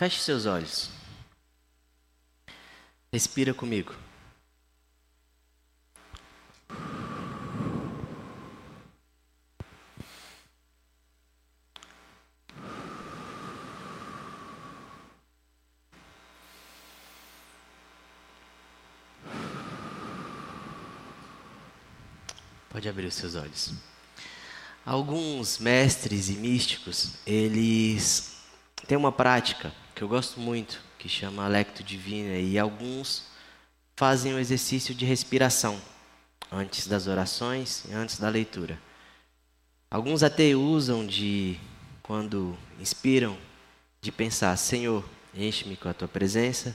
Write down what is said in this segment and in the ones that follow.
Feche seus olhos. Respira comigo. Pode abrir os seus olhos. Alguns mestres e místicos, eles têm uma prática que eu gosto muito, que chama Alecto Divina, e alguns fazem o exercício de respiração antes das orações e antes da leitura. Alguns até usam de, quando inspiram, de pensar, Senhor, enche-me com a tua presença.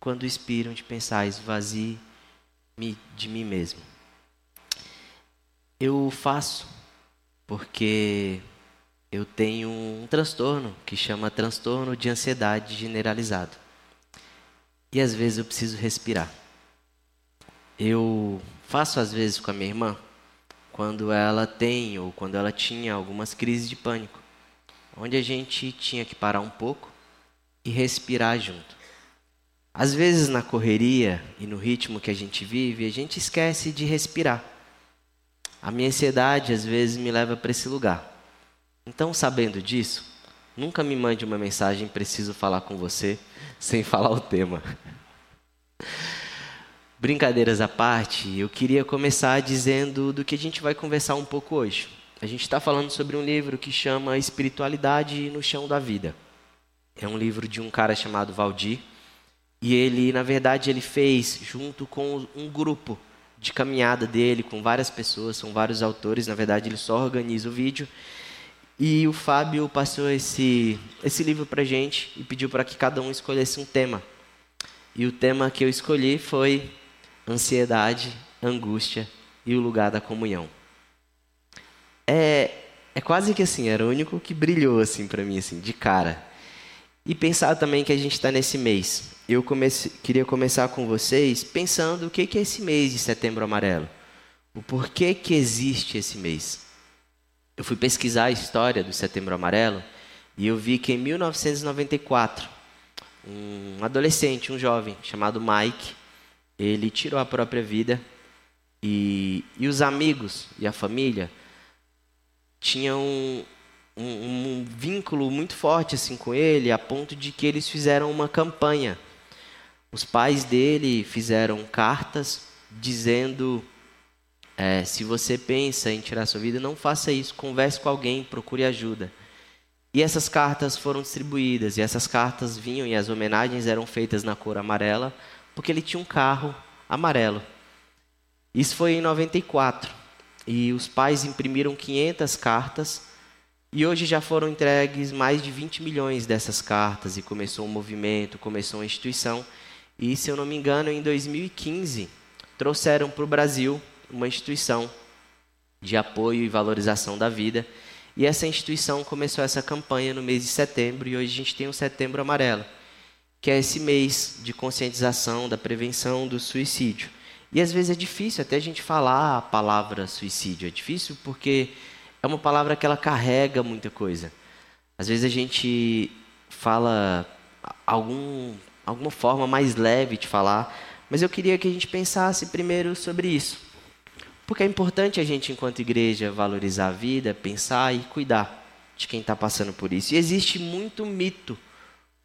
Quando expiram, de pensar, esvazie-me de mim mesmo. Eu faço porque eu tenho um transtorno que chama transtorno de ansiedade generalizado. E às vezes eu preciso respirar. Eu faço às vezes com a minha irmã quando ela tem ou quando ela tinha algumas crises de pânico, onde a gente tinha que parar um pouco e respirar junto. Às vezes na correria e no ritmo que a gente vive, a gente esquece de respirar. A minha ansiedade às vezes me leva para esse lugar. Então, sabendo disso, nunca me mande uma mensagem preciso falar com você sem falar o tema. Brincadeiras à parte, eu queria começar dizendo do que a gente vai conversar um pouco hoje. A gente está falando sobre um livro que chama Espiritualidade no Chão da Vida. É um livro de um cara chamado Valdir. E ele, na verdade, ele fez junto com um grupo de caminhada dele com várias pessoas, são vários autores, na verdade ele só organiza o vídeo. E o Fábio passou esse, esse livro para gente e pediu para que cada um escolhesse um tema. E o tema que eu escolhi foi ansiedade, angústia e o lugar da comunhão. É, é quase que assim, era o único que brilhou assim para mim assim, de cara. E pensar também que a gente está nesse mês eu comece, queria começar com vocês pensando o que, que é esse mês de setembro amarelo. O porquê que existe esse mês. Eu fui pesquisar a história do setembro amarelo e eu vi que em 1994, um adolescente, um jovem chamado Mike, ele tirou a própria vida e, e os amigos e a família tinham um, um, um vínculo muito forte assim com ele, a ponto de que eles fizeram uma campanha. Os pais dele fizeram cartas dizendo: é, se você pensa em tirar sua vida, não faça isso, converse com alguém, procure ajuda. E essas cartas foram distribuídas, e essas cartas vinham e as homenagens eram feitas na cor amarela, porque ele tinha um carro amarelo. Isso foi em 94. E os pais imprimiram 500 cartas, e hoje já foram entregues mais de 20 milhões dessas cartas, e começou um movimento, começou uma instituição. E, se eu não me engano, em 2015, trouxeram para o Brasil uma instituição de apoio e valorização da vida. E essa instituição começou essa campanha no mês de setembro, e hoje a gente tem o Setembro Amarelo, que é esse mês de conscientização da prevenção do suicídio. E às vezes é difícil até a gente falar a palavra suicídio, é difícil porque é uma palavra que ela carrega muita coisa. Às vezes a gente fala algum alguma forma mais leve de falar, mas eu queria que a gente pensasse primeiro sobre isso. Porque é importante a gente, enquanto igreja, valorizar a vida, pensar e cuidar de quem está passando por isso. E existe muito mito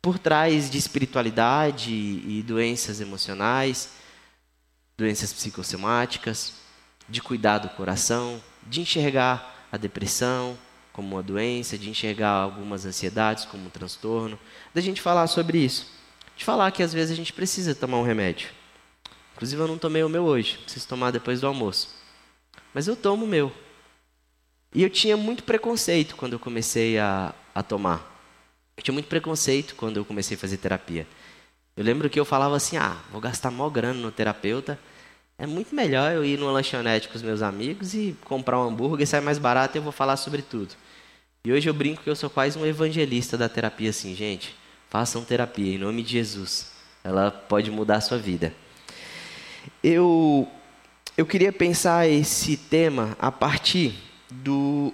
por trás de espiritualidade e doenças emocionais, doenças psicossomáticas, de cuidar do coração, de enxergar a depressão como uma doença, de enxergar algumas ansiedades como um transtorno, da gente falar sobre isso de falar que às vezes a gente precisa tomar um remédio. Inclusive eu não tomei o meu hoje, preciso tomar depois do almoço. Mas eu tomo o meu. E eu tinha muito preconceito quando eu comecei a, a tomar. Eu tinha muito preconceito quando eu comecei a fazer terapia. Eu lembro que eu falava assim: ah, vou gastar mó grana no terapeuta. É muito melhor eu ir numa lanchonete com os meus amigos e comprar um hambúrguer, sai mais barato e eu vou falar sobre tudo. E hoje eu brinco que eu sou quase um evangelista da terapia, assim, gente. Façam terapia em nome de Jesus. Ela pode mudar a sua vida. Eu eu queria pensar esse tema a partir do,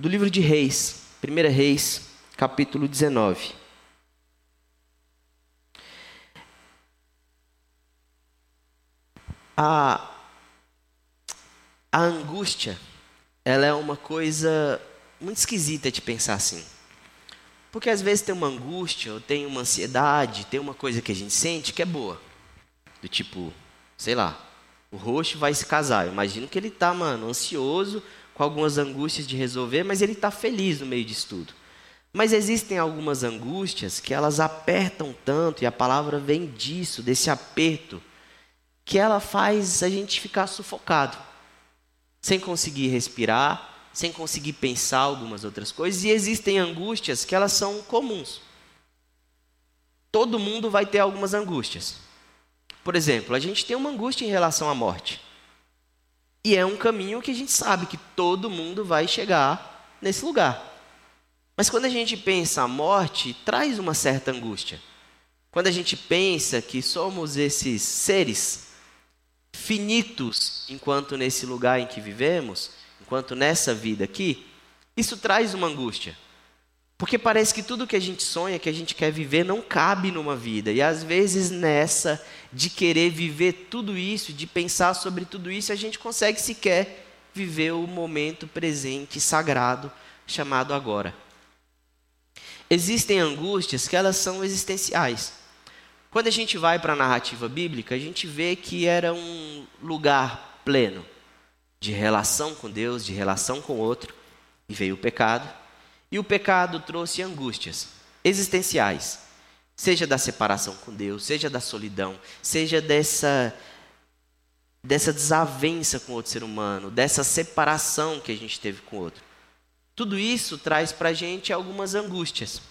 do livro de Reis, 1 Reis, capítulo 19. A, a angústia, ela é uma coisa muito esquisita de pensar assim. Porque às vezes tem uma angústia, ou tem uma ansiedade, tem uma coisa que a gente sente que é boa. Do tipo, sei lá, o roxo vai se casar. Eu imagino que ele tá, mano, ansioso, com algumas angústias de resolver, mas ele está feliz no meio disso tudo. Mas existem algumas angústias que elas apertam tanto, e a palavra vem disso, desse aperto, que ela faz a gente ficar sufocado, sem conseguir respirar, sem conseguir pensar algumas outras coisas, e existem angústias que elas são comuns. Todo mundo vai ter algumas angústias. Por exemplo, a gente tem uma angústia em relação à morte. E é um caminho que a gente sabe que todo mundo vai chegar nesse lugar. Mas quando a gente pensa a morte, traz uma certa angústia. Quando a gente pensa que somos esses seres finitos enquanto nesse lugar em que vivemos, enquanto nessa vida aqui, isso traz uma angústia. Porque parece que tudo que a gente sonha, que a gente quer viver, não cabe numa vida. E às vezes nessa de querer viver tudo isso, de pensar sobre tudo isso, a gente consegue sequer viver o momento presente, sagrado, chamado agora. Existem angústias que elas são existenciais. Quando a gente vai para a narrativa bíblica, a gente vê que era um lugar pleno de relação com Deus, de relação com o outro, e veio o pecado e o pecado trouxe angústias existenciais, seja da separação com Deus, seja da solidão, seja dessa dessa desavença com outro ser humano, dessa separação que a gente teve com o outro. Tudo isso traz para a gente algumas angústias.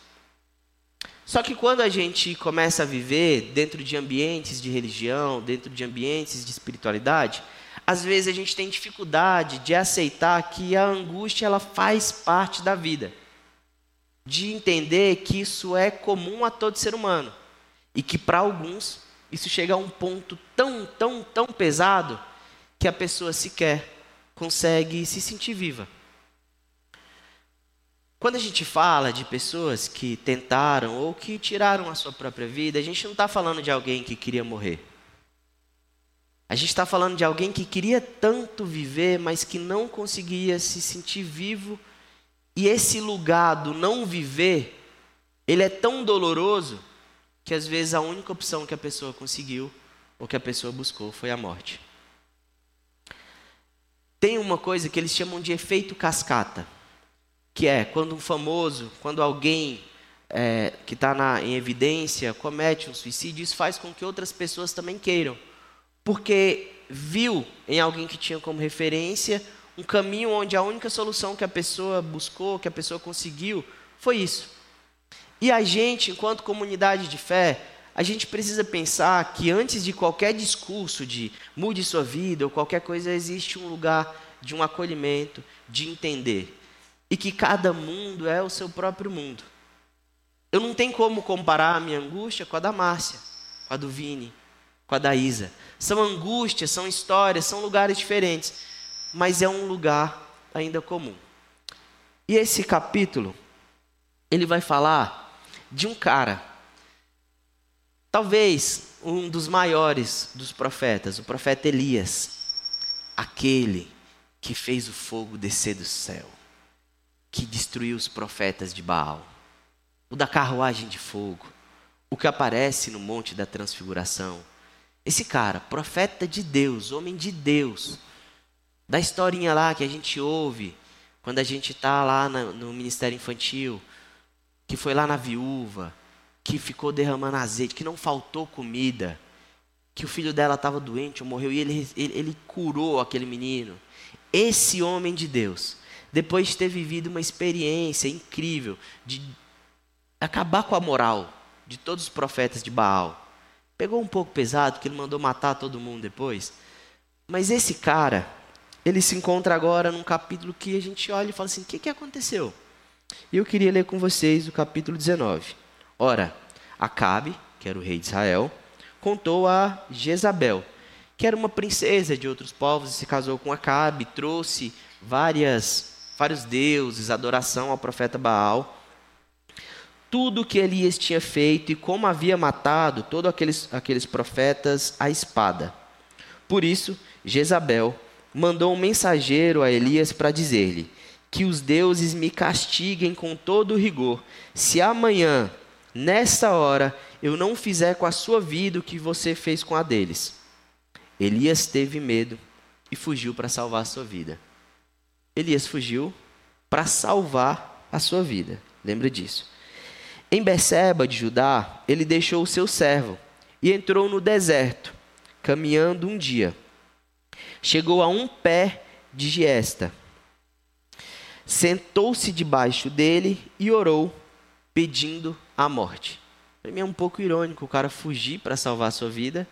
Só que quando a gente começa a viver dentro de ambientes de religião, dentro de ambientes de espiritualidade, às vezes a gente tem dificuldade de aceitar que a angústia ela faz parte da vida de entender que isso é comum a todo ser humano e que para alguns isso chega a um ponto tão, tão, tão pesado que a pessoa sequer consegue se sentir viva. Quando a gente fala de pessoas que tentaram ou que tiraram a sua própria vida, a gente não está falando de alguém que queria morrer. A gente está falando de alguém que queria tanto viver, mas que não conseguia se sentir vivo e esse lugar do não viver, ele é tão doloroso que às vezes a única opção que a pessoa conseguiu ou que a pessoa buscou foi a morte. Tem uma coisa que eles chamam de efeito cascata, que é quando um famoso, quando alguém é, que está em evidência comete um suicídio, isso faz com que outras pessoas também queiram, porque viu em alguém que tinha como referência um caminho onde a única solução que a pessoa buscou, que a pessoa conseguiu, foi isso. E a gente, enquanto comunidade de fé, a gente precisa pensar que antes de qualquer discurso de mude sua vida ou qualquer coisa, existe um lugar de um acolhimento, de entender. E que cada mundo é o seu próprio mundo. Eu não tenho como comparar a minha angústia com a da Márcia, com a do Vini, com a da Isa. São angústias, são histórias, são lugares diferentes mas é um lugar ainda comum. E esse capítulo, ele vai falar de um cara, talvez um dos maiores dos profetas, o profeta Elias, aquele que fez o fogo descer do céu, que destruiu os profetas de Baal, o da carruagem de fogo, o que aparece no Monte da Transfiguração. Esse cara, profeta de Deus, homem de Deus, da historinha lá que a gente ouve quando a gente está lá no ministério infantil, que foi lá na viúva, que ficou derramando azeite, que não faltou comida, que o filho dela estava doente ou morreu e ele, ele, ele curou aquele menino. Esse homem de Deus, depois de ter vivido uma experiência incrível de acabar com a moral de todos os profetas de Baal, pegou um pouco pesado, que ele mandou matar todo mundo depois. Mas esse cara, ele se encontra agora num capítulo que a gente olha e fala assim: o que, que aconteceu? E eu queria ler com vocês o capítulo 19. Ora, Acabe, que era o rei de Israel, contou a Jezabel, que era uma princesa de outros povos, e se casou com Acabe, trouxe várias, vários deuses, adoração ao profeta Baal. Tudo o que Elias tinha feito e como havia matado todos aqueles, aqueles profetas à espada. Por isso, Jezabel mandou um mensageiro a Elias para dizer-lhe: Que os deuses me castiguem com todo rigor, se amanhã, nesta hora, eu não fizer com a sua vida o que você fez com a deles. Elias teve medo e fugiu para salvar a sua vida. Elias fugiu para salvar a sua vida. Lembra disso. Em Beceba de Judá, ele deixou o seu servo e entrou no deserto, caminhando um dia. Chegou a um pé de giesta. Sentou-se debaixo dele e orou, pedindo a morte. Para mim é um pouco irônico o cara fugir para salvar a sua vida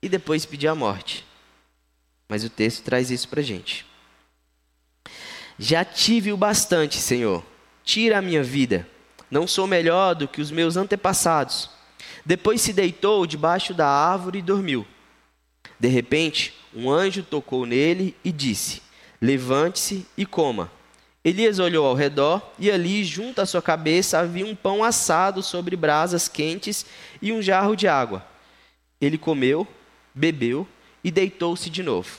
e depois pedir a morte. Mas o texto traz isso para gente. Já tive o bastante, Senhor. Tira a minha vida. Não sou melhor do que os meus antepassados. Depois se deitou debaixo da árvore e dormiu. De repente, um anjo tocou nele e disse: Levante-se e coma. Elias olhou ao redor e ali, junto à sua cabeça, havia um pão assado sobre brasas quentes e um jarro de água. Ele comeu, bebeu e deitou-se de novo.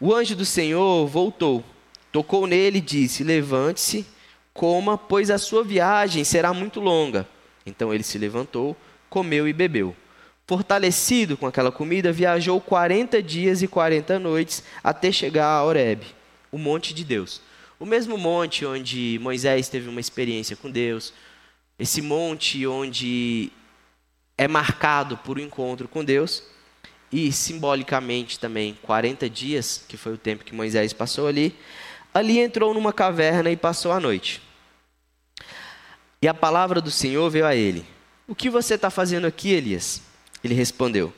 O anjo do Senhor voltou, tocou nele e disse: Levante-se, coma, pois a sua viagem será muito longa. Então ele se levantou, comeu e bebeu. Fortalecido com aquela comida, viajou 40 dias e 40 noites até chegar a Horebe, o monte de Deus. O mesmo monte onde Moisés teve uma experiência com Deus, esse monte onde é marcado por um encontro com Deus, e simbolicamente também 40 dias, que foi o tempo que Moisés passou ali, ali entrou numa caverna e passou a noite. E a palavra do Senhor veio a ele: O que você está fazendo aqui, Elias? Ele respondeu: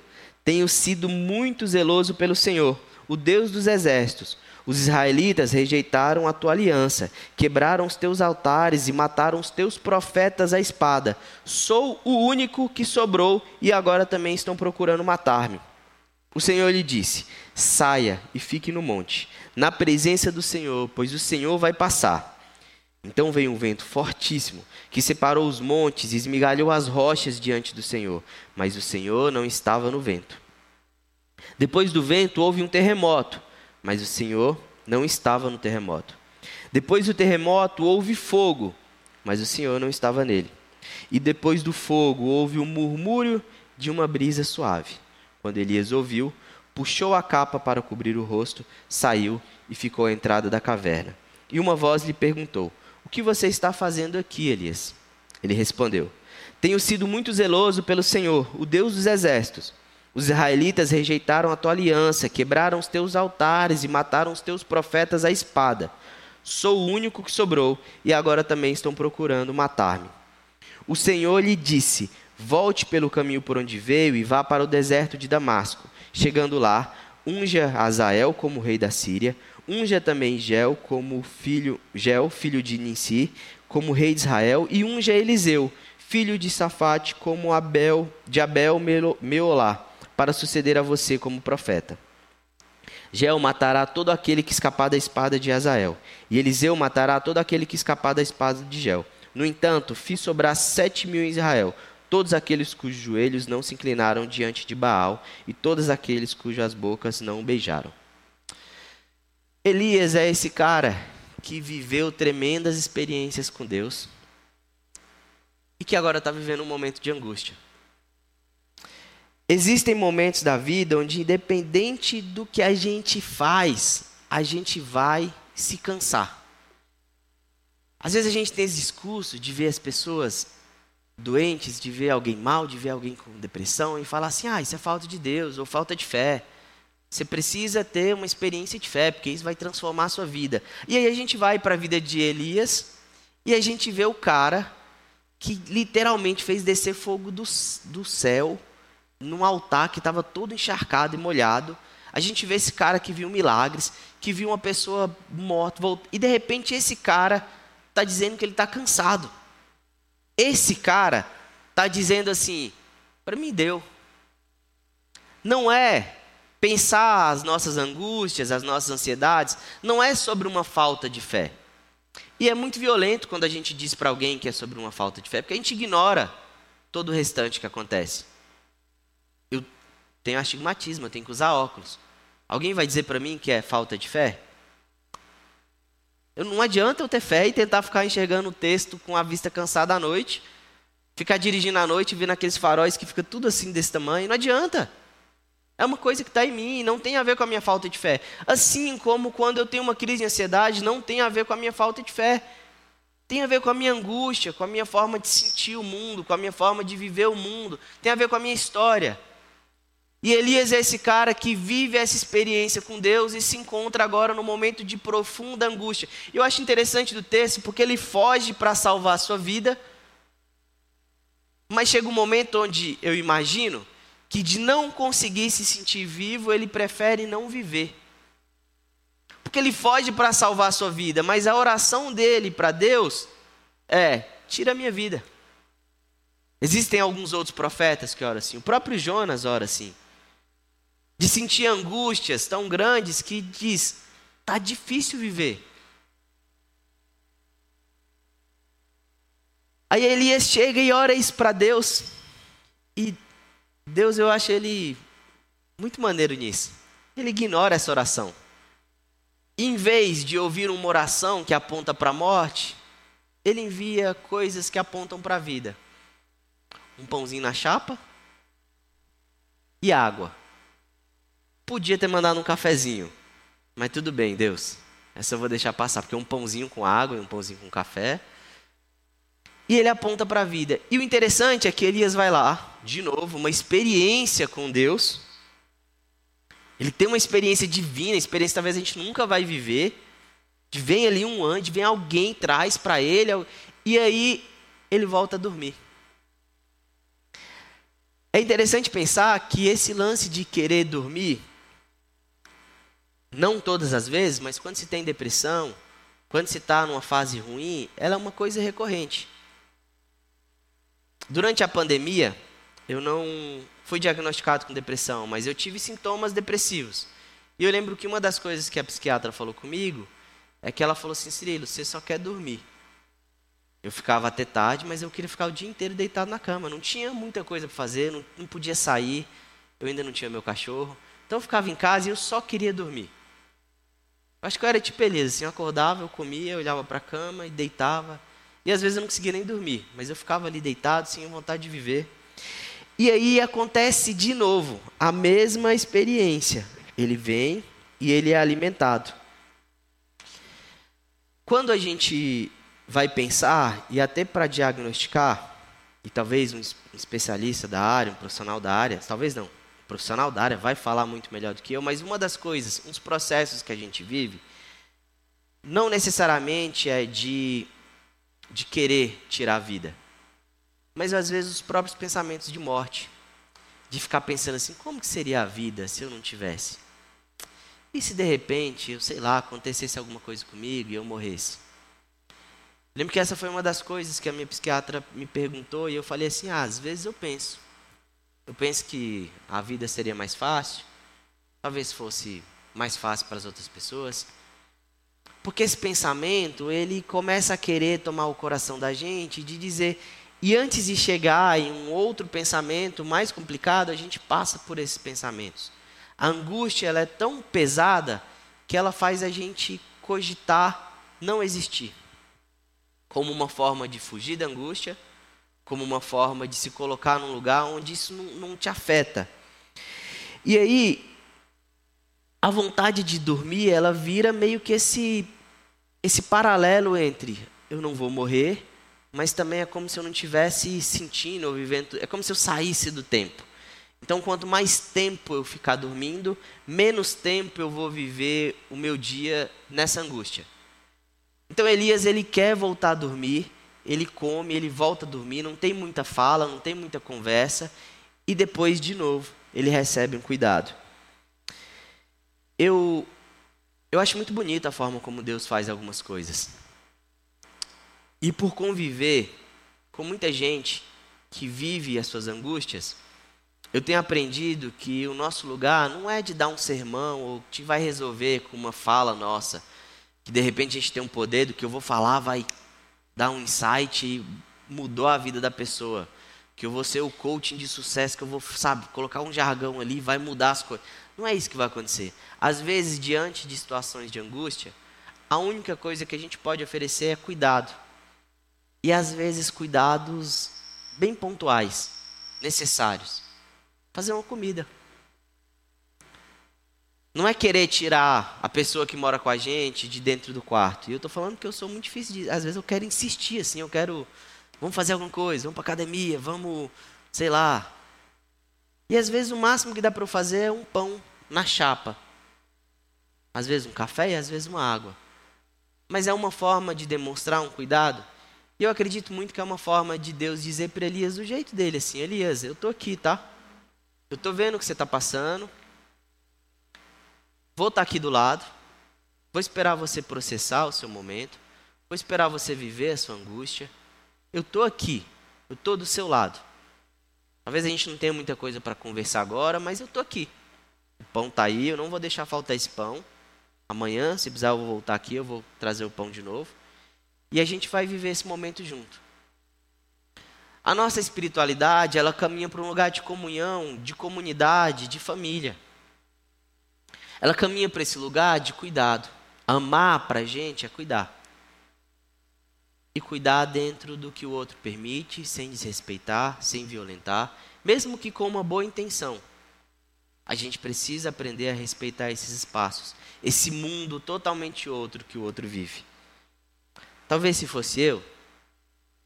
Tenho sido muito zeloso pelo Senhor, o Deus dos exércitos os israelitas rejeitaram a tua aliança, quebraram os teus altares e mataram os teus profetas à espada. Sou o único que sobrou e agora também estão procurando matar-me. O Senhor lhe disse: Saia e fique no monte, na presença do Senhor, pois o Senhor vai passar. Então veio um vento fortíssimo, que separou os montes e esmigalhou as rochas diante do Senhor, mas o Senhor não estava no vento. Depois do vento houve um terremoto mas o Senhor não estava no terremoto. Depois do terremoto houve fogo, mas o Senhor não estava nele. E depois do fogo houve o um murmúrio de uma brisa suave. Quando Elias ouviu, puxou a capa para cobrir o rosto, saiu e ficou à entrada da caverna. E uma voz lhe perguntou: O que você está fazendo aqui, Elias? Ele respondeu: Tenho sido muito zeloso pelo Senhor, o Deus dos exércitos. Os israelitas rejeitaram a tua aliança, quebraram os teus altares e mataram os teus profetas à espada. Sou o único que sobrou e agora também estão procurando matar-me. O Senhor lhe disse: Volte pelo caminho por onde veio e vá para o deserto de Damasco. Chegando lá, unja Azael como rei da Síria, unja também Gel como filho, Gel, filho de Ninsi, como rei de Israel, e unja Eliseu, filho de Safate, como Abel, de Abel Meolá para suceder a você como profeta. Gel matará todo aquele que escapar da espada de Azael, e Eliseu matará todo aquele que escapar da espada de Gel. No entanto, fiz sobrar sete mil em Israel, todos aqueles cujos joelhos não se inclinaram diante de Baal, e todos aqueles cujas bocas não beijaram. Elias é esse cara que viveu tremendas experiências com Deus e que agora está vivendo um momento de angústia. Existem momentos da vida onde, independente do que a gente faz, a gente vai se cansar. Às vezes a gente tem esse discurso de ver as pessoas doentes, de ver alguém mal, de ver alguém com depressão e falar assim: ah, isso é falta de Deus ou falta de fé. Você precisa ter uma experiência de fé, porque isso vai transformar a sua vida. E aí a gente vai para a vida de Elias e a gente vê o cara que literalmente fez descer fogo do, do céu num altar que estava todo encharcado e molhado. A gente vê esse cara que viu milagres, que viu uma pessoa morta, e de repente esse cara está dizendo que ele está cansado. Esse cara está dizendo assim: para mim deu. Não é pensar as nossas angústias, as nossas ansiedades, não é sobre uma falta de fé. E é muito violento quando a gente diz para alguém que é sobre uma falta de fé, porque a gente ignora todo o restante que acontece tenho astigmatismo, eu tenho que usar óculos. Alguém vai dizer para mim que é falta de fé? Eu, não adianta eu ter fé e tentar ficar enxergando o texto com a vista cansada à noite, ficar dirigindo à noite vendo aqueles faróis que fica tudo assim desse tamanho. Não adianta. É uma coisa que está em mim, não tem a ver com a minha falta de fé. Assim como quando eu tenho uma crise de ansiedade, não tem a ver com a minha falta de fé. Tem a ver com a minha angústia, com a minha forma de sentir o mundo, com a minha forma de viver o mundo. Tem a ver com a minha história. E Elias é esse cara que vive essa experiência com Deus e se encontra agora no momento de profunda angústia. Eu acho interessante do texto porque ele foge para salvar a sua vida, mas chega um momento onde eu imagino que de não conseguir se sentir vivo, ele prefere não viver. Porque ele foge para salvar a sua vida, mas a oração dele para Deus é: tira a minha vida. Existem alguns outros profetas que oram assim, o próprio Jonas ora assim. De sentir angústias tão grandes que diz: tá difícil viver. Aí Elias chega e ora isso para Deus. E Deus, eu acho ele muito maneiro nisso. Ele ignora essa oração. Em vez de ouvir uma oração que aponta para a morte, ele envia coisas que apontam para a vida. Um pãozinho na chapa e água. Podia ter mandado um cafezinho, mas tudo bem, Deus. Essa eu vou deixar passar, porque um pãozinho com água e um pãozinho com café e ele aponta para a vida. E o interessante é que Elias vai lá, de novo, uma experiência com Deus. Ele tem uma experiência divina, experiência que talvez a gente nunca vai viver. De vem ali um anjo, vem alguém, traz para ele, e aí ele volta a dormir. É interessante pensar que esse lance de querer dormir, não todas as vezes, mas quando se tem depressão, quando se está numa fase ruim, ela é uma coisa recorrente. Durante a pandemia, eu não fui diagnosticado com depressão, mas eu tive sintomas depressivos. E eu lembro que uma das coisas que a psiquiatra falou comigo é que ela falou assim: Cirilo, você só quer dormir. Eu ficava até tarde, mas eu queria ficar o dia inteiro deitado na cama. Não tinha muita coisa para fazer, não, não podia sair. Eu ainda não tinha meu cachorro. Então eu ficava em casa e eu só queria dormir. Acho que eu era tipo beleza, assim, eu acordava, eu comia, eu olhava para a cama e deitava. E às vezes eu não conseguia nem dormir, mas eu ficava ali deitado, sem vontade de viver. E aí acontece de novo a mesma experiência. Ele vem e ele é alimentado. Quando a gente vai pensar, e até para diagnosticar, e talvez um especialista da área, um profissional da área, talvez não, um profissional da área vai falar muito melhor do que eu, mas uma das coisas, uns processos que a gente vive, não necessariamente é de de querer tirar a vida, mas às vezes os próprios pensamentos de morte, de ficar pensando assim: como que seria a vida se eu não tivesse? E se de repente, eu sei lá, acontecesse alguma coisa comigo e eu morresse? Lembro que essa foi uma das coisas que a minha psiquiatra me perguntou e eu falei assim: ah, às vezes eu penso. Eu penso que a vida seria mais fácil, talvez fosse mais fácil para as outras pessoas. Porque esse pensamento, ele começa a querer tomar o coração da gente de dizer, e antes de chegar em um outro pensamento mais complicado, a gente passa por esses pensamentos. A angústia, ela é tão pesada que ela faz a gente cogitar não existir. Como uma forma de fugir da angústia, como uma forma de se colocar num lugar onde isso não, não te afeta. E aí, a vontade de dormir, ela vira meio que esse esse paralelo entre eu não vou morrer, mas também é como se eu não tivesse sentindo ou vivendo, é como se eu saísse do tempo. Então, quanto mais tempo eu ficar dormindo, menos tempo eu vou viver o meu dia nessa angústia. Então, Elias, ele quer voltar a dormir, ele come, ele volta a dormir, não tem muita fala, não tem muita conversa, e depois, de novo, ele recebe um cuidado. Eu eu acho muito bonita a forma como Deus faz algumas coisas. E por conviver com muita gente que vive as suas angústias, eu tenho aprendido que o nosso lugar não é de dar um sermão ou que vai resolver com uma fala nossa, que de repente a gente tem um poder do que eu vou falar vai dar um insight e mudou a vida da pessoa. que eu vou ser o coaching de sucesso, que eu vou, sabe, colocar um jargão ali, vai mudar as coisas. Não é isso que vai acontecer. Às vezes, diante de situações de angústia, a única coisa que a gente pode oferecer é cuidado. E às vezes, cuidados bem pontuais, necessários. Fazer uma comida. Não é querer tirar a pessoa que mora com a gente de dentro do quarto. E eu estou falando que eu sou muito difícil de. Às vezes eu quero insistir assim, eu quero Vamos fazer alguma coisa, vamos para academia, vamos, sei lá. E às vezes o máximo que dá para eu fazer é um pão na chapa. Às vezes um café e às vezes uma água. Mas é uma forma de demonstrar um cuidado. E eu acredito muito que é uma forma de Deus dizer para Elias do jeito dele assim: Elias, eu estou aqui, tá? Eu estou vendo o que você está passando. Vou estar tá aqui do lado. Vou esperar você processar o seu momento. Vou esperar você viver a sua angústia. Eu estou aqui, eu estou do seu lado. Talvez a gente não tenha muita coisa para conversar agora, mas eu estou aqui. O pão está aí, eu não vou deixar faltar esse pão. Amanhã, se precisar, eu vou voltar aqui, eu vou trazer o pão de novo. E a gente vai viver esse momento junto. A nossa espiritualidade, ela caminha para um lugar de comunhão, de comunidade, de família. Ela caminha para esse lugar de cuidado. Amar para a gente é cuidar e cuidar dentro do que o outro permite, sem desrespeitar, sem violentar, mesmo que com uma boa intenção. A gente precisa aprender a respeitar esses espaços, esse mundo totalmente outro que o outro vive. Talvez se fosse eu,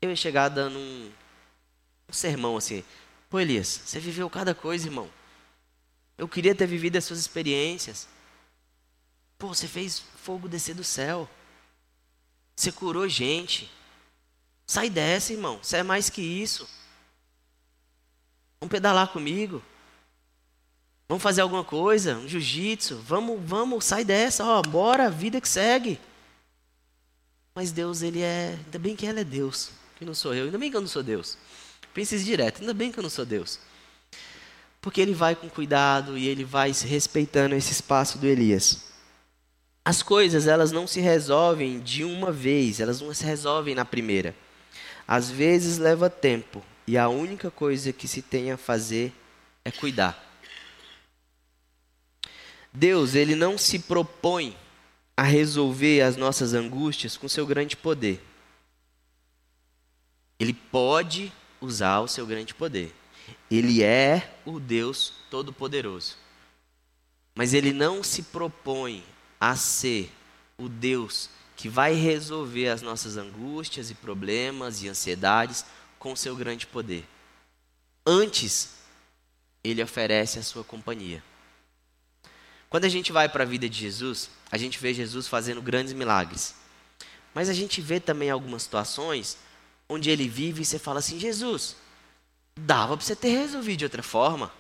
eu ia chegar dando um, um sermão assim: Pô, Elias, você viveu cada coisa, irmão. Eu queria ter vivido as suas experiências. Pô, você fez fogo descer do céu. Você curou gente. Sai dessa, irmão. Você é mais que isso. Vamos pedalar comigo. Vamos fazer alguma coisa, um jiu-jitsu. Vamos, vamos, sai dessa, ó, bora, vida que segue. Mas Deus, ele é, ainda bem que ele é Deus, que não sou eu. Ainda bem que eu não sou Deus. Pense isso direto, ainda bem que eu não sou Deus. Porque ele vai com cuidado e ele vai respeitando esse espaço do Elias. As coisas, elas não se resolvem de uma vez, elas não se resolvem na primeira. Às vezes leva tempo e a única coisa que se tem a fazer é cuidar. Deus, ele não se propõe a resolver as nossas angústias com seu grande poder. Ele pode usar o seu grande poder. Ele é o Deus Todo-Poderoso. Mas ele não se propõe a ser o Deus que vai resolver as nossas angústias e problemas e ansiedades com seu grande poder. Antes, ele oferece a sua companhia. Quando a gente vai para a vida de Jesus, a gente vê Jesus fazendo grandes milagres. Mas a gente vê também algumas situações onde ele vive e você fala assim: Jesus, dava para você ter resolvido de outra forma.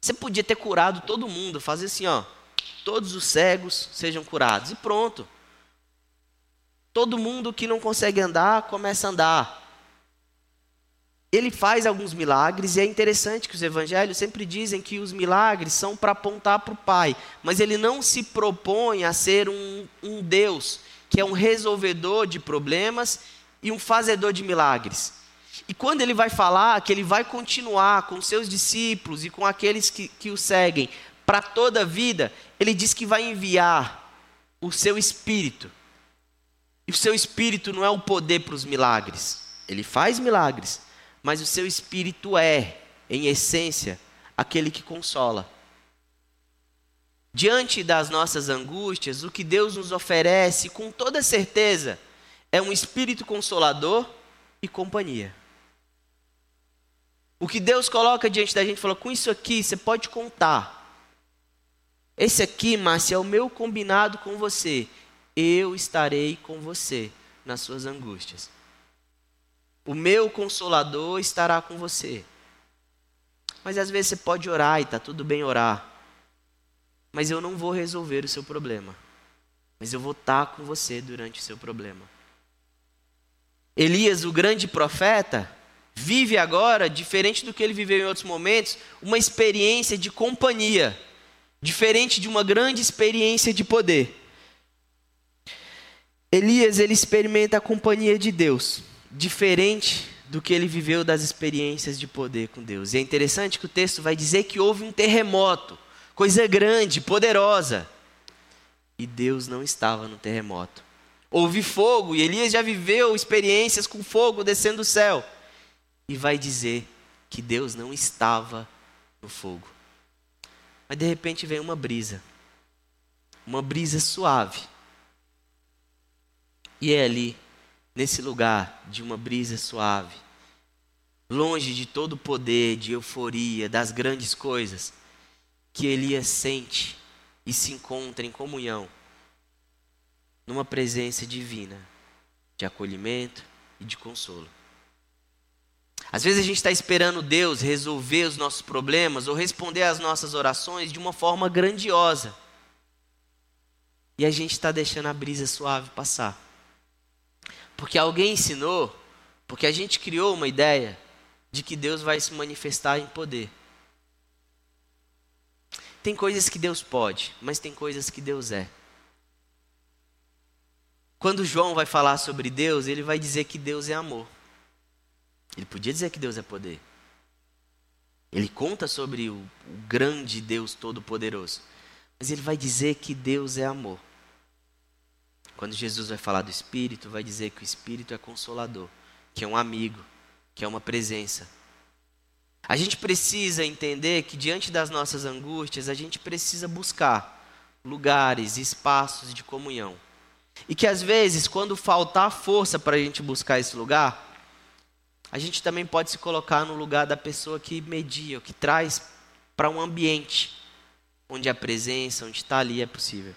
Você podia ter curado todo mundo, fazer assim, ó, todos os cegos sejam curados. E pronto. Todo mundo que não consegue andar, começa a andar. Ele faz alguns milagres, e é interessante que os evangelhos sempre dizem que os milagres são para apontar para o Pai, mas ele não se propõe a ser um, um Deus que é um resolvedor de problemas e um fazedor de milagres. E quando ele vai falar que ele vai continuar com seus discípulos e com aqueles que, que o seguem para toda a vida, ele diz que vai enviar o seu espírito. E o seu espírito não é o poder para os milagres. Ele faz milagres, mas o seu espírito é, em essência, aquele que consola. Diante das nossas angústias, o que Deus nos oferece, com toda certeza, é um espírito consolador e companhia. O que Deus coloca diante da gente, falou: com isso aqui você pode contar. Esse aqui, Márcia, é o meu combinado com você. Eu estarei com você nas suas angústias. O meu consolador estará com você. Mas às vezes você pode orar e está tudo bem orar. Mas eu não vou resolver o seu problema. Mas eu vou estar tá com você durante o seu problema. Elias, o grande profeta, vive agora, diferente do que ele viveu em outros momentos, uma experiência de companhia diferente de uma grande experiência de poder. Elias ele experimenta a companhia de Deus, diferente do que ele viveu das experiências de poder com Deus. E é interessante que o texto vai dizer que houve um terremoto, coisa grande, poderosa. E Deus não estava no terremoto. Houve fogo, e Elias já viveu experiências com fogo descendo do céu. E vai dizer que Deus não estava no fogo. Mas de repente vem uma brisa. Uma brisa suave. E é ali, nesse lugar de uma brisa suave, longe de todo o poder, de euforia, das grandes coisas, que Elias sente e se encontra em comunhão, numa presença divina, de acolhimento e de consolo. Às vezes a gente está esperando Deus resolver os nossos problemas ou responder às nossas orações de uma forma grandiosa. E a gente está deixando a brisa suave passar. Porque alguém ensinou, porque a gente criou uma ideia de que Deus vai se manifestar em poder. Tem coisas que Deus pode, mas tem coisas que Deus é. Quando João vai falar sobre Deus, ele vai dizer que Deus é amor. Ele podia dizer que Deus é poder. Ele conta sobre o, o grande Deus Todo-Poderoso. Mas ele vai dizer que Deus é amor. Quando Jesus vai falar do Espírito, vai dizer que o Espírito é consolador, que é um amigo, que é uma presença. A gente precisa entender que diante das nossas angústias, a gente precisa buscar lugares, espaços de comunhão. E que às vezes, quando faltar força para a gente buscar esse lugar, a gente também pode se colocar no lugar da pessoa que media, que traz para um ambiente onde a presença, onde está ali é possível.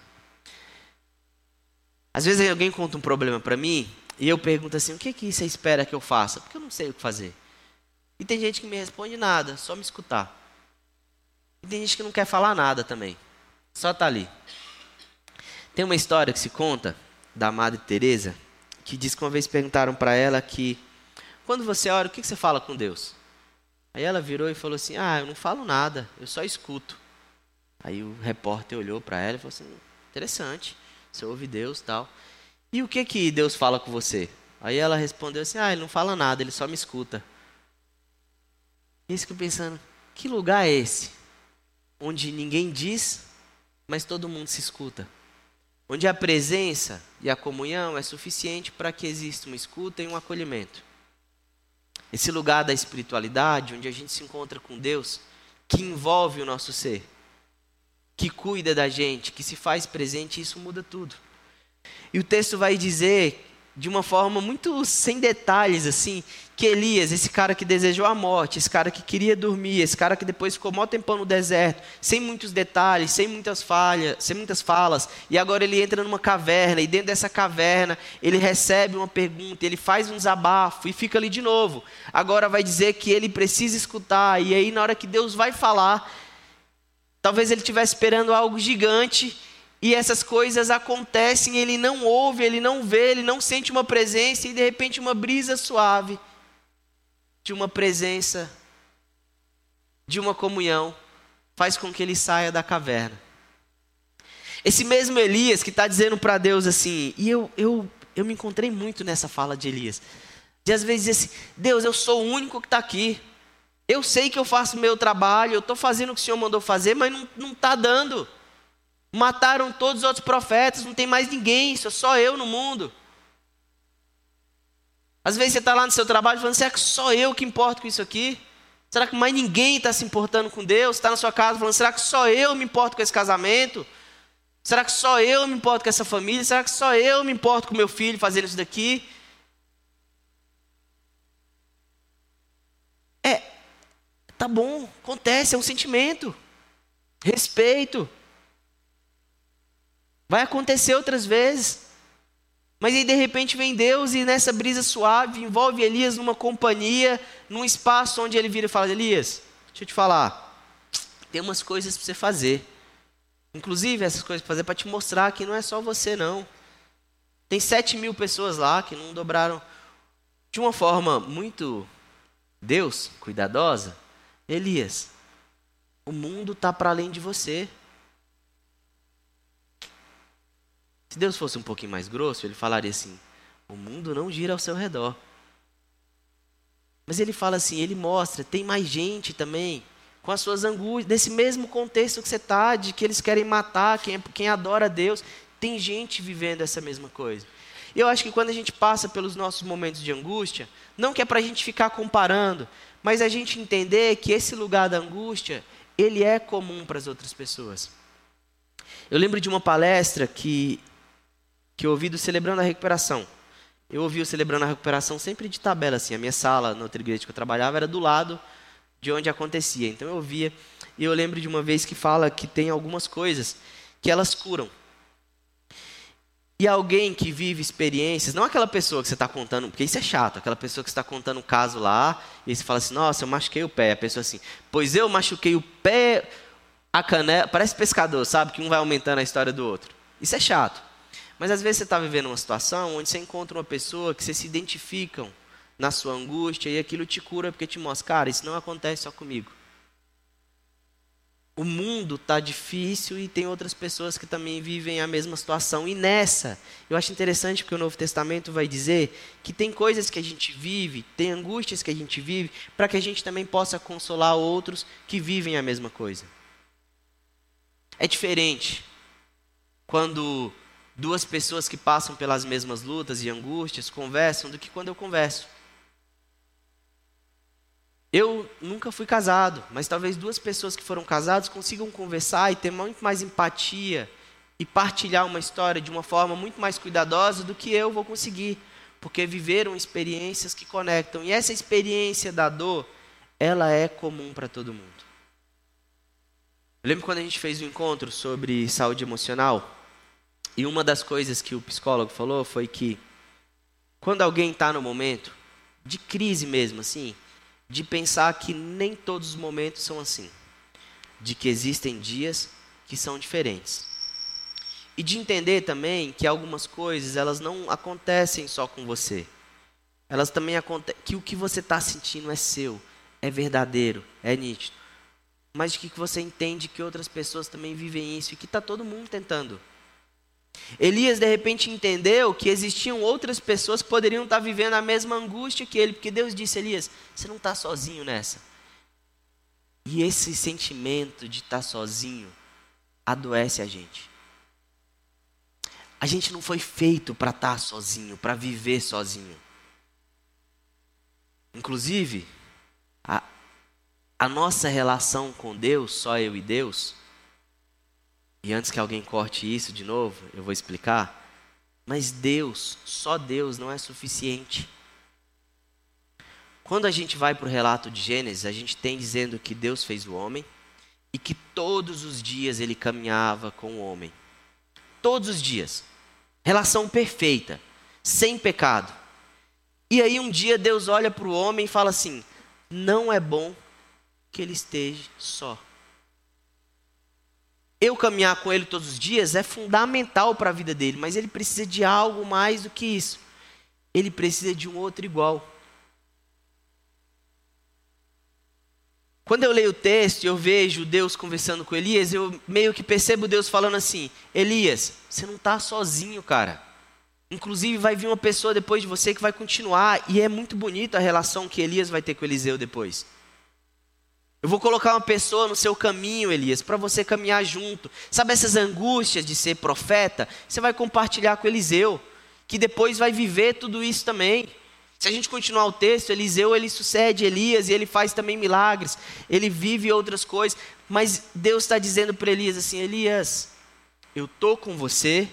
Às vezes alguém conta um problema para mim e eu pergunto assim: o que, que você espera que eu faça? Porque eu não sei o que fazer. E tem gente que me responde nada, só me escutar. E tem gente que não quer falar nada também, só tá ali. Tem uma história que se conta da Madre Teresa que diz que uma vez perguntaram para ela que quando você ora, o que você fala com Deus? Aí ela virou e falou assim: Ah, eu não falo nada, eu só escuto. Aí o repórter olhou para ela e falou assim: Interessante, você ouve Deus tal. E o que que Deus fala com você? Aí ela respondeu assim: Ah, ele não fala nada, ele só me escuta. E eu pensando: Que lugar é esse? Onde ninguém diz, mas todo mundo se escuta. Onde a presença e a comunhão é suficiente para que exista uma escuta e um acolhimento. Esse lugar da espiritualidade, onde a gente se encontra com Deus, que envolve o nosso ser, que cuida da gente, que se faz presente, isso muda tudo. E o texto vai dizer de uma forma muito sem detalhes, assim, que Elias, esse cara que desejou a morte, esse cara que queria dormir, esse cara que depois ficou mó tempão no deserto, sem muitos detalhes, sem muitas falhas, sem muitas falas, e agora ele entra numa caverna, e dentro dessa caverna ele recebe uma pergunta, ele faz um desabafo e fica ali de novo. Agora vai dizer que ele precisa escutar, e aí na hora que Deus vai falar, talvez ele estivesse esperando algo gigante, e essas coisas acontecem, ele não ouve, ele não vê, ele não sente uma presença e de repente uma brisa suave de uma presença, de uma comunhão, faz com que ele saia da caverna. Esse mesmo Elias que está dizendo para Deus assim, e eu, eu, eu me encontrei muito nessa fala de Elias, de às vezes dizer assim: Deus, eu sou o único que está aqui. Eu sei que eu faço o meu trabalho, eu estou fazendo o que o Senhor mandou fazer, mas não está dando. Mataram todos os outros profetas, não tem mais ninguém, sou só eu no mundo. Às vezes você está lá no seu trabalho falando, será que só eu que importo com isso aqui? Será que mais ninguém está se importando com Deus? Está na sua casa falando, será que só eu me importo com esse casamento? Será que só eu me importo com essa família? Será que só eu me importo com meu filho fazendo isso daqui? É, tá bom, acontece, é um sentimento. Respeito. Vai acontecer outras vezes. Mas aí de repente vem Deus e nessa brisa suave envolve Elias numa companhia, num espaço onde ele vira e fala: Elias, deixa eu te falar, tem umas coisas para você fazer. Inclusive essas coisas para fazer para te mostrar que não é só você não. Tem sete mil pessoas lá que não dobraram de uma forma muito Deus cuidadosa. Elias, o mundo está para além de você. Se Deus fosse um pouquinho mais grosso, ele falaria assim: o mundo não gira ao seu redor. Mas ele fala assim, ele mostra, tem mais gente também com as suas angústias, desse mesmo contexto que você está, de que eles querem matar quem, quem adora Deus, tem gente vivendo essa mesma coisa. Eu acho que quando a gente passa pelos nossos momentos de angústia, não que é para a gente ficar comparando, mas a gente entender que esse lugar da angústia, ele é comum para as outras pessoas. Eu lembro de uma palestra que, que eu ouvi do Celebrando a Recuperação. Eu ouvi o Celebrando a Recuperação sempre de tabela, assim. A minha sala, na outra igreja que eu trabalhava, era do lado de onde acontecia. Então eu via, e eu lembro de uma vez que fala que tem algumas coisas que elas curam. E alguém que vive experiências, não aquela pessoa que você está contando, porque isso é chato, aquela pessoa que está contando um caso lá, e você fala assim, nossa, eu machuquei o pé. A pessoa assim, pois eu machuquei o pé, a canela, parece pescador, sabe? Que um vai aumentando a história do outro. Isso é chato. Mas às vezes você está vivendo uma situação onde você encontra uma pessoa que você se identificam na sua angústia e aquilo te cura porque te mostra, cara, isso não acontece só comigo. O mundo está difícil e tem outras pessoas que também vivem a mesma situação. E nessa, eu acho interessante porque o Novo Testamento vai dizer que tem coisas que a gente vive, tem angústias que a gente vive, para que a gente também possa consolar outros que vivem a mesma coisa. É diferente quando duas pessoas que passam pelas mesmas lutas e angústias conversam do que quando eu converso. Eu nunca fui casado, mas talvez duas pessoas que foram casadas consigam conversar e ter muito mais empatia e partilhar uma história de uma forma muito mais cuidadosa do que eu vou conseguir, porque viveram experiências que conectam. E essa experiência da dor, ela é comum para todo mundo. Eu lembro quando a gente fez um encontro sobre saúde emocional, e uma das coisas que o psicólogo falou foi que quando alguém está no momento de crise mesmo, assim, de pensar que nem todos os momentos são assim, de que existem dias que são diferentes. E de entender também que algumas coisas, elas não acontecem só com você. Elas também acontecem, que o que você está sentindo é seu, é verdadeiro, é nítido. Mas de que você entende que outras pessoas também vivem isso e que está todo mundo tentando. Elias de repente entendeu que existiam outras pessoas que poderiam estar vivendo a mesma angústia que ele, porque Deus disse: Elias, você não está sozinho nessa. E esse sentimento de estar sozinho adoece a gente. A gente não foi feito para estar sozinho, para viver sozinho. Inclusive, a, a nossa relação com Deus, só eu e Deus, e antes que alguém corte isso de novo, eu vou explicar. Mas Deus, só Deus não é suficiente. Quando a gente vai para o relato de Gênesis, a gente tem dizendo que Deus fez o homem e que todos os dias ele caminhava com o homem. Todos os dias. Relação perfeita, sem pecado. E aí um dia Deus olha para o homem e fala assim: não é bom que ele esteja só eu caminhar com ele todos os dias é fundamental para a vida dele, mas ele precisa de algo mais do que isso. Ele precisa de um outro igual. Quando eu leio o texto e eu vejo Deus conversando com Elias, eu meio que percebo Deus falando assim: Elias, você não está sozinho, cara. Inclusive, vai vir uma pessoa depois de você que vai continuar, e é muito bonita a relação que Elias vai ter com Eliseu depois. Eu vou colocar uma pessoa no seu caminho, Elias, para você caminhar junto. Sabe essas angústias de ser profeta? Você vai compartilhar com Eliseu, que depois vai viver tudo isso também. Se a gente continuar o texto, Eliseu ele sucede Elias e ele faz também milagres, ele vive outras coisas, mas Deus está dizendo para Elias assim: Elias, eu estou com você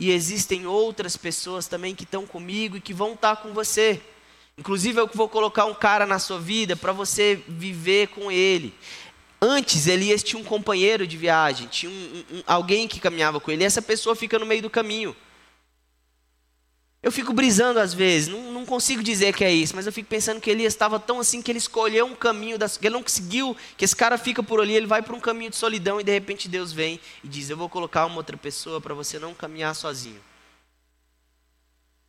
e existem outras pessoas também que estão comigo e que vão estar tá com você. Inclusive, eu vou colocar um cara na sua vida para você viver com ele. Antes, Elias tinha um companheiro de viagem, tinha um, um, alguém que caminhava com ele, e essa pessoa fica no meio do caminho. Eu fico brisando às vezes, não, não consigo dizer que é isso, mas eu fico pensando que Elias estava tão assim que ele escolheu um caminho, das, que ele não conseguiu, que esse cara fica por ali, ele vai para um caminho de solidão e de repente Deus vem e diz: Eu vou colocar uma outra pessoa para você não caminhar sozinho.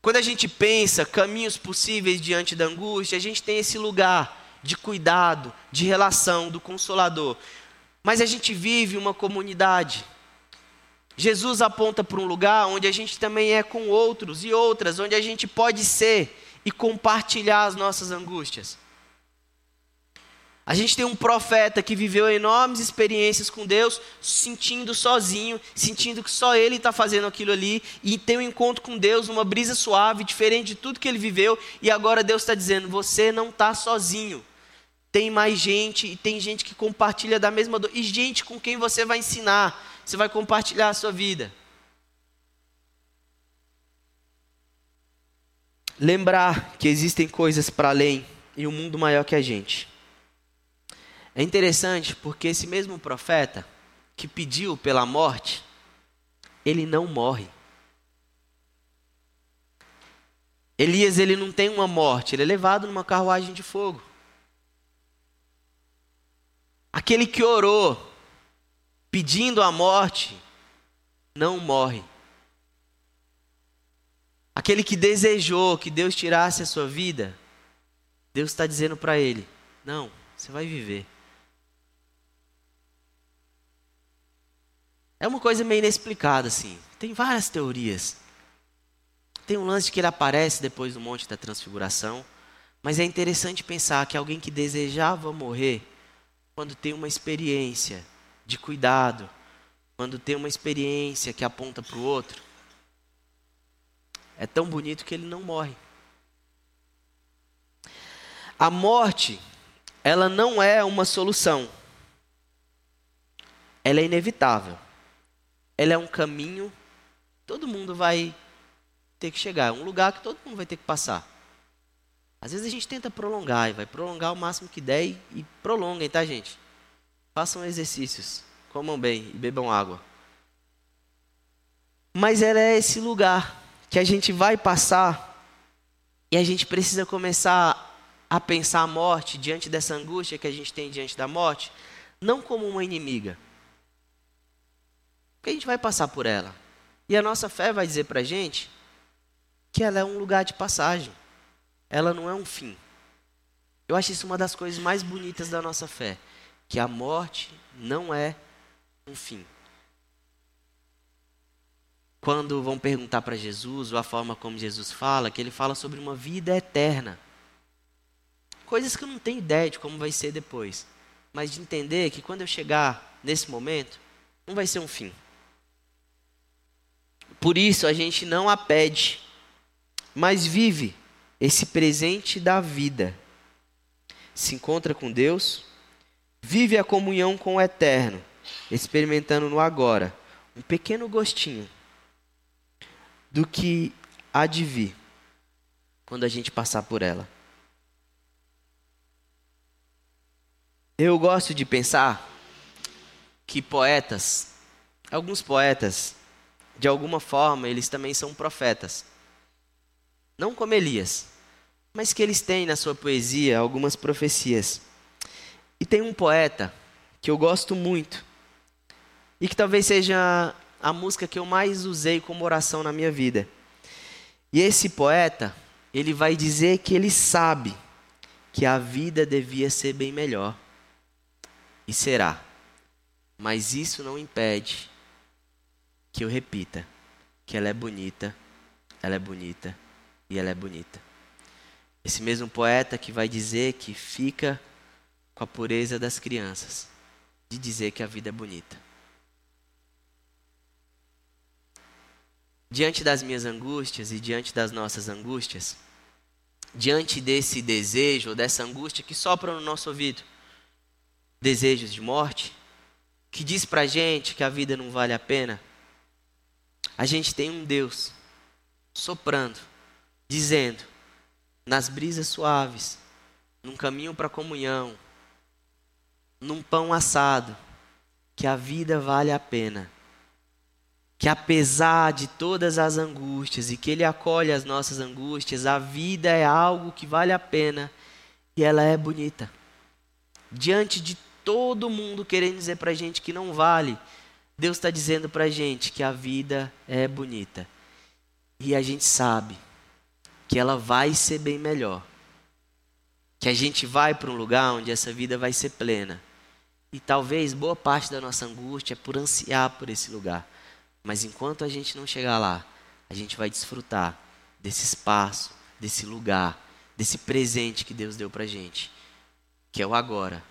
Quando a gente pensa caminhos possíveis diante da angústia, a gente tem esse lugar de cuidado, de relação, do consolador. Mas a gente vive uma comunidade. Jesus aponta para um lugar onde a gente também é com outros e outras, onde a gente pode ser e compartilhar as nossas angústias. A gente tem um profeta que viveu enormes experiências com Deus, sentindo sozinho, sentindo que só ele está fazendo aquilo ali, e tem um encontro com Deus, uma brisa suave, diferente de tudo que ele viveu, e agora Deus está dizendo: você não está sozinho. Tem mais gente, e tem gente que compartilha da mesma dor, e gente com quem você vai ensinar, você vai compartilhar a sua vida. Lembrar que existem coisas para além e um mundo maior que a gente. É interessante porque esse mesmo profeta que pediu pela morte, ele não morre. Elias ele não tem uma morte, ele é levado numa carruagem de fogo. Aquele que orou pedindo a morte não morre. Aquele que desejou que Deus tirasse a sua vida, Deus está dizendo para ele: não, você vai viver. É uma coisa meio inexplicada, assim. Tem várias teorias. Tem um lance de que ele aparece depois do Monte da Transfiguração. Mas é interessante pensar que alguém que desejava morrer, quando tem uma experiência de cuidado, quando tem uma experiência que aponta para o outro, é tão bonito que ele não morre. A morte, ela não é uma solução. Ela é inevitável ela é um caminho, todo mundo vai ter que chegar, é um lugar que todo mundo vai ter que passar. Às vezes a gente tenta prolongar e vai prolongar o máximo que der e, e prolonguem, tá, gente? Façam exercícios, comam bem e bebam água. Mas ela é esse lugar que a gente vai passar e a gente precisa começar a pensar a morte diante dessa angústia que a gente tem diante da morte, não como uma inimiga, porque a gente vai passar por ela. E a nossa fé vai dizer para a gente que ela é um lugar de passagem. Ela não é um fim. Eu acho isso uma das coisas mais bonitas da nossa fé. Que a morte não é um fim. Quando vão perguntar para Jesus, ou a forma como Jesus fala, que ele fala sobre uma vida eterna. Coisas que eu não tenho ideia de como vai ser depois. Mas de entender que quando eu chegar nesse momento, não vai ser um fim. Por isso a gente não a pede, mas vive esse presente da vida. Se encontra com Deus, vive a comunhão com o eterno, experimentando no agora um pequeno gostinho do que há de vir quando a gente passar por ela. Eu gosto de pensar que poetas, alguns poetas, de alguma forma, eles também são profetas. Não como Elias, mas que eles têm na sua poesia algumas profecias. E tem um poeta que eu gosto muito, e que talvez seja a música que eu mais usei como oração na minha vida. E esse poeta, ele vai dizer que ele sabe que a vida devia ser bem melhor. E será. Mas isso não impede que eu repita que ela é bonita, ela é bonita e ela é bonita. Esse mesmo poeta que vai dizer que fica com a pureza das crianças, de dizer que a vida é bonita. Diante das minhas angústias e diante das nossas angústias, diante desse desejo, dessa angústia que sopra no nosso ouvido, desejos de morte, que diz pra gente que a vida não vale a pena, a gente tem um Deus soprando, dizendo, nas brisas suaves, num caminho para a comunhão, num pão assado, que a vida vale a pena. Que apesar de todas as angústias e que Ele acolhe as nossas angústias, a vida é algo que vale a pena e ela é bonita. Diante de todo mundo querendo dizer para a gente que não vale, Deus está dizendo para a gente que a vida é bonita. E a gente sabe que ela vai ser bem melhor. Que a gente vai para um lugar onde essa vida vai ser plena. E talvez boa parte da nossa angústia é por ansiar por esse lugar. Mas enquanto a gente não chegar lá, a gente vai desfrutar desse espaço, desse lugar, desse presente que Deus deu para a gente, que é o agora,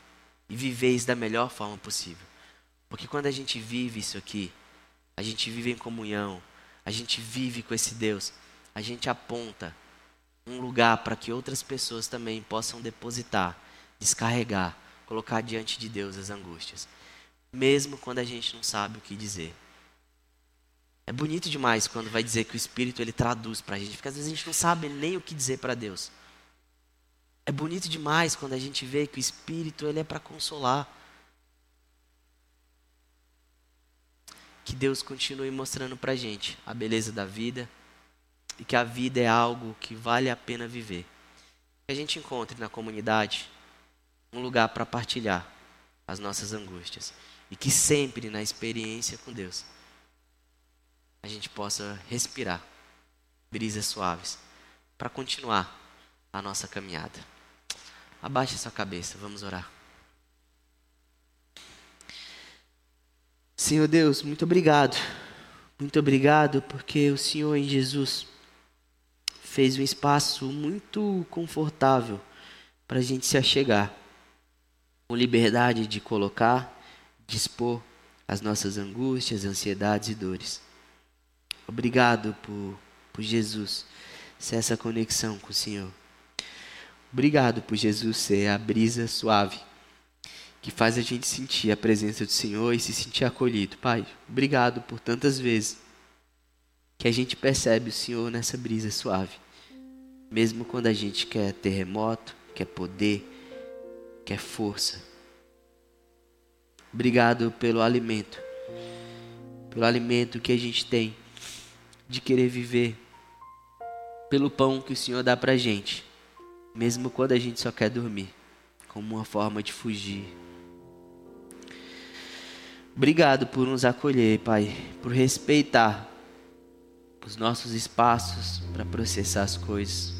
e viver isso da melhor forma possível. Porque quando a gente vive isso aqui, a gente vive em comunhão, a gente vive com esse Deus, a gente aponta um lugar para que outras pessoas também possam depositar, descarregar, colocar diante de Deus as angústias, mesmo quando a gente não sabe o que dizer. É bonito demais quando vai dizer que o Espírito ele traduz para a gente, porque às vezes a gente não sabe nem o que dizer para Deus. É bonito demais quando a gente vê que o Espírito ele é para consolar. Que Deus continue mostrando para a gente a beleza da vida e que a vida é algo que vale a pena viver. Que a gente encontre na comunidade um lugar para partilhar as nossas angústias e que sempre na experiência com Deus a gente possa respirar brisas suaves para continuar a nossa caminhada. Abaixe sua cabeça, vamos orar. Senhor Deus, muito obrigado. Muito obrigado porque o Senhor em Jesus fez um espaço muito confortável para a gente se achegar, com liberdade de colocar, dispor as nossas angústias, ansiedades e dores. Obrigado por, por Jesus ser essa conexão com o Senhor. Obrigado por Jesus ser a brisa suave que faz a gente sentir a presença do Senhor e se sentir acolhido. Pai, obrigado por tantas vezes que a gente percebe o Senhor nessa brisa suave. Mesmo quando a gente quer terremoto, quer poder, quer força. Obrigado pelo alimento. Pelo alimento que a gente tem de querer viver. Pelo pão que o Senhor dá pra gente. Mesmo quando a gente só quer dormir. Como uma forma de fugir Obrigado por nos acolher, Pai, por respeitar os nossos espaços para processar as coisas.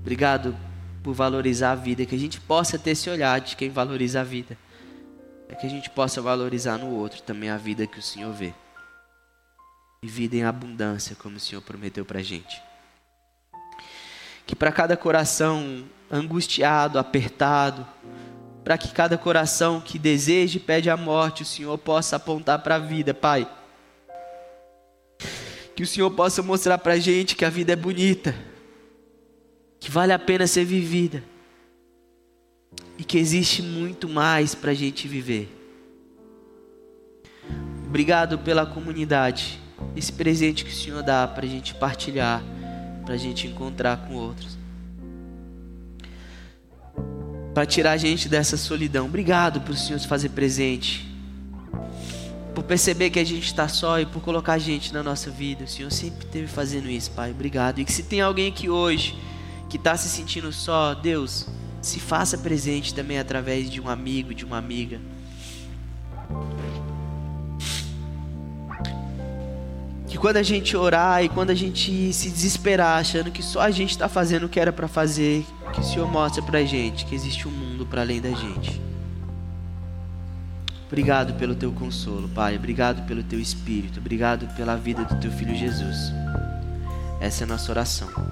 Obrigado por valorizar a vida, que a gente possa ter esse olhar de quem valoriza a vida. É que a gente possa valorizar no outro também a vida que o Senhor vê. E vida em abundância, como o Senhor prometeu para a gente. Que para cada coração angustiado, apertado, para que cada coração que deseja e pede a morte, o Senhor possa apontar para a vida, Pai. Que o Senhor possa mostrar para a gente que a vida é bonita, que vale a pena ser vivida e que existe muito mais para a gente viver. Obrigado pela comunidade, esse presente que o Senhor dá para a gente partilhar, para a gente encontrar com outros para tirar a gente dessa solidão. Obrigado por o Senhor se fazer presente, por perceber que a gente está só e por colocar a gente na nossa vida. O Senhor sempre esteve fazendo isso, Pai. Obrigado. E que se tem alguém aqui hoje que está se sentindo só, Deus, se faça presente também através de um amigo, de uma amiga. Que quando a gente orar e quando a gente se desesperar, achando que só a gente está fazendo o que era para fazer, que o Senhor mostre para a gente que existe um mundo para além da gente. Obrigado pelo teu consolo, Pai. Obrigado pelo teu espírito. Obrigado pela vida do teu filho Jesus. Essa é a nossa oração.